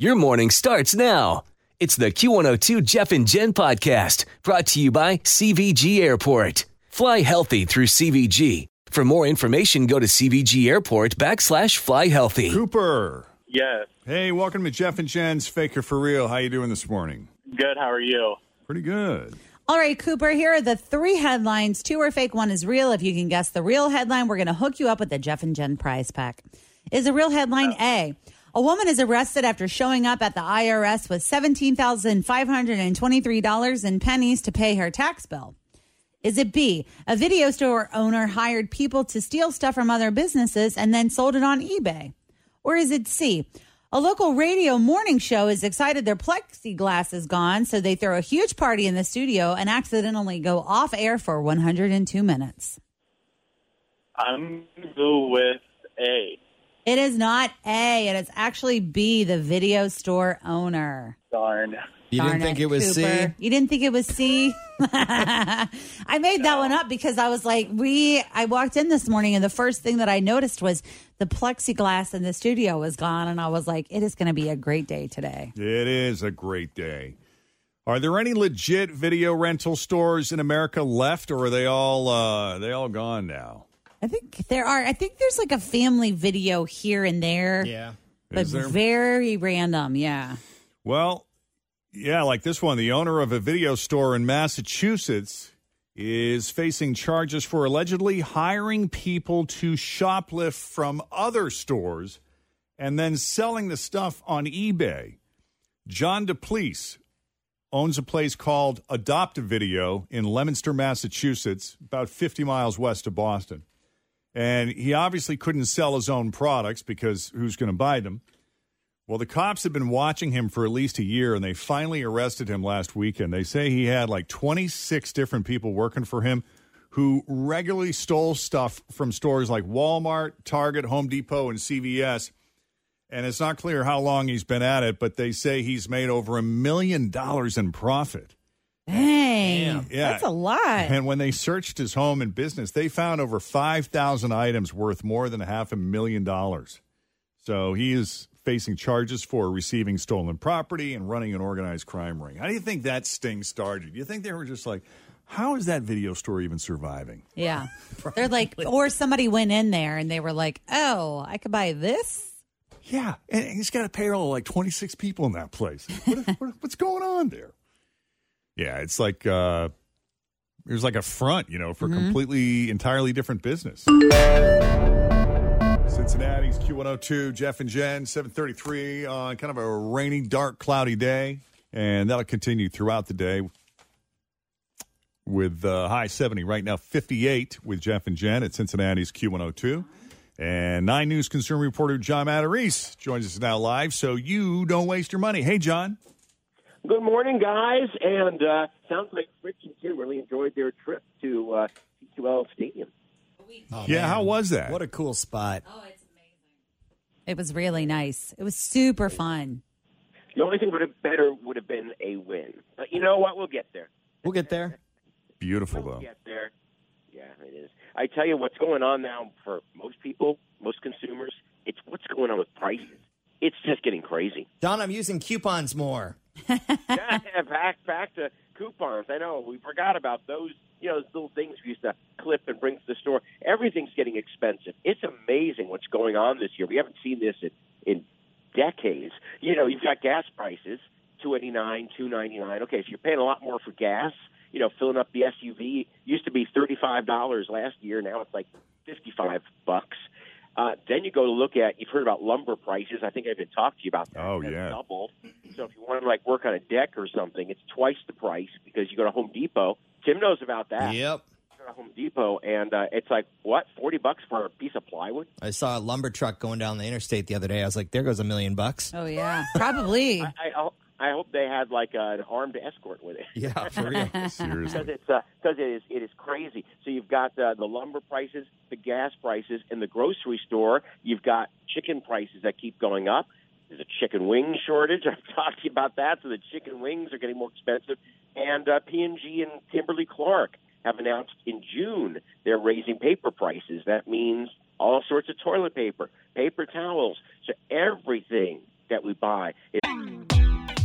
Your morning starts now. It's the Q102 Jeff and Jen podcast brought to you by CVG Airport. Fly healthy through CVG. For more information, go to CVG Airport backslash fly healthy. Cooper. Yes. Hey, welcome to Jeff and Jen's Faker for Real. How you doing this morning? Good. How are you? Pretty good. All right, Cooper, here are the three headlines. Two are fake, one is real. If you can guess the real headline, we're going to hook you up with the Jeff and Jen prize pack. Is a real headline A? A woman is arrested after showing up at the IRS with $17,523 in pennies to pay her tax bill. Is it B? A video store owner hired people to steal stuff from other businesses and then sold it on eBay. Or is it C? A local radio morning show is excited their plexiglass is gone, so they throw a huge party in the studio and accidentally go off air for 102 minutes. I'm gonna go with A. It is not A, it is actually B, the video store owner. Darn. You Darn didn't think it was Cooper. C? You didn't think it was C? I made that one up because I was like, we, I walked in this morning and the first thing that I noticed was the plexiglass in the studio was gone. And I was like, it is going to be a great day today. It is a great day. Are there any legit video rental stores in America left, or are they all uh, they all gone now? I think there are, I think there's like a family video here and there, Yeah. but there? very random. Yeah. Well, yeah, like this one. The owner of a video store in Massachusetts is facing charges for allegedly hiring people to shoplift from other stores and then selling the stuff on eBay. John DePlease owns a place called Adopt a Video in Leominster, Massachusetts, about 50 miles west of Boston. And he obviously couldn't sell his own products because who's going to buy them? Well, the cops have been watching him for at least a year, and they finally arrested him last weekend. They say he had like 26 different people working for him who regularly stole stuff from stores like Walmart, Target, Home Depot, and CVS. And it's not clear how long he's been at it, but they say he's made over a million dollars in profit. Yeah. That's a lot. And when they searched his home and business, they found over 5,000 items worth more than half a million dollars. So he is facing charges for receiving stolen property and running an organized crime ring. How do you think that sting started? Do you think they were just like, how is that video store even surviving? Yeah. They're like, or somebody went in there and they were like, oh, I could buy this. Yeah, and he's got a payroll of like 26 people in that place. What, what, what's going on there? Yeah, it's like uh, there's like a front, you know, for completely entirely different business. Cincinnati's Q102, Jeff and Jen, 733 on kind of a rainy, dark, cloudy day. And that'll continue throughout the day with uh, high 70 right now, 58 with Jeff and Jen at Cincinnati's Q102. And Nine News consumer reporter John Matarese joins us now live so you don't waste your money. Hey, John. Good morning, guys. And uh, sounds like Rich and Tim really enjoyed their trip to uh, TQL Stadium. Oh, Yeah, man. how was that? What a cool spot. Oh, it's amazing. It was really nice. It was super fun. The only thing would have better would have been a win. But you know what? We'll get there. We'll get there. Beautiful, We'll though. get there. Yeah, it is. I tell you what's going on now for most people, most consumers. It's what's going on with prices. It's just getting crazy. Don, I'm using coupons more. yeah, back back to coupons. I know we forgot about those. You know, those little things we used to clip and bring to the store. Everything's getting expensive. It's amazing what's going on this year. We haven't seen this in, in decades. You know, you've got gas prices two eighty nine, two ninety nine. Okay, so you're paying a lot more for gas. You know, filling up the SUV used to be thirty five dollars last year. Now it's like fifty five bucks. Uh, then you go to look at. You've heard about lumber prices. I think I've even talked to you about that. Oh, That's yeah. doubled. So if you want to like work on a deck or something, it's twice the price because you go to Home Depot. Tim knows about that. Yep. You at Home Depot, and uh, it's like what forty bucks for a piece of plywood. I saw a lumber truck going down the interstate the other day. I was like, there goes a million bucks. Oh yeah, probably. I, I, I hope they had like an armed escort with it. Yeah, for real. Seriously. because it's because it is it is crazy. So you've got uh, the lumber prices, the gas prices, in the grocery store. You've got chicken prices that keep going up. There's a chicken wing shortage. I've talked to you about that. So the chicken wings are getting more expensive. And uh, P&G and Kimberly Clark have announced in June they're raising paper prices. That means all sorts of toilet paper, paper towels. So everything that we buy is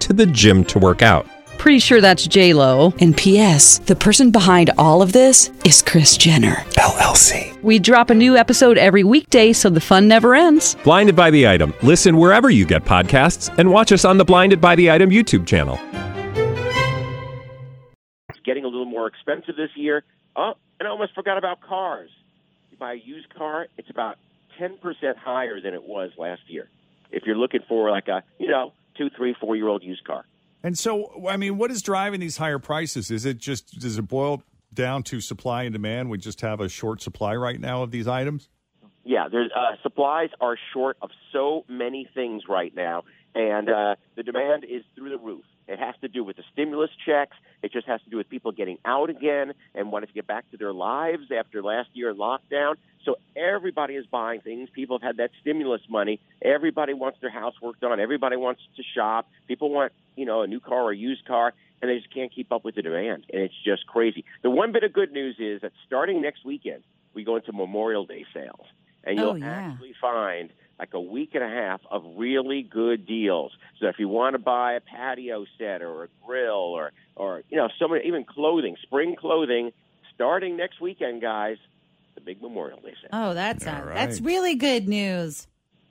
to the gym to work out. Pretty sure that's J Lo. And P.S. The person behind all of this is Kris Jenner. LLC. We drop a new episode every weekday, so the fun never ends. Blinded by the item. Listen wherever you get podcasts, and watch us on the Blinded by the Item YouTube channel. It's getting a little more expensive this year. Oh, and I almost forgot about cars. You buy a used car, it's about ten percent higher than it was last year. If you're looking for like a you know two, three, four year old used car. And so, I mean, what is driving these higher prices? Is it just does it boil down to supply and demand? We just have a short supply right now of these items. Yeah, there's uh, supplies are short of so many things right now, and uh, the demand is through the roof. It has to do with the stimulus checks. It just has to do with people getting out again and wanting to get back to their lives after last year in lockdown. So everybody is buying things. People have had that stimulus money. Everybody wants their house worked on. Everybody wants to shop. People want, you know, a new car or a used car, and they just can't keep up with the demand. And it's just crazy. The one bit of good news is that starting next weekend, we go into Memorial Day sales, and you'll Oh, yeah. actually find like a week and a half of really good deals. So if you want to buy a patio set or a grill or or you know some even clothing, spring clothing, starting next weekend, guys, the big Memorial Day sale. Oh, that's uh, All right. that's really good news.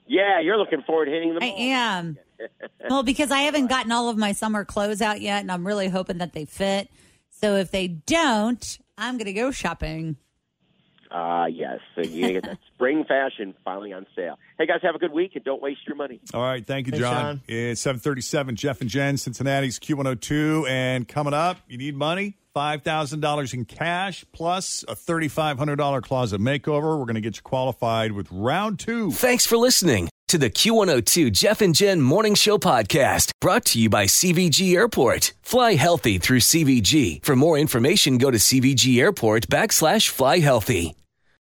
Yeah, you're looking forward to hitting the I mall. am. Well, because I haven't gotten all of my summer clothes out yet, and I'm really hoping that they fit. So if they don't, I'm going to go shopping. Ah, yes. So you get that spring fashion finally on sale. Hey guys, have a good week and don't waste your money. All right, thank you, Hey, John. Sean. It's seven thirty-seven. Jeff and Jen, Cincinnati's Q one hundred two, and coming up, you need money. Five thousand dollars in cash plus a thirty-five hundred dollar closet makeover. We're going to get you qualified with round two. Thanks for listening to the Q102 Jeff and Jen Morning Show podcast brought to you by CVG Airport. Fly healthy through CVG. For more information, go to CVG Airport backslash fly healthy.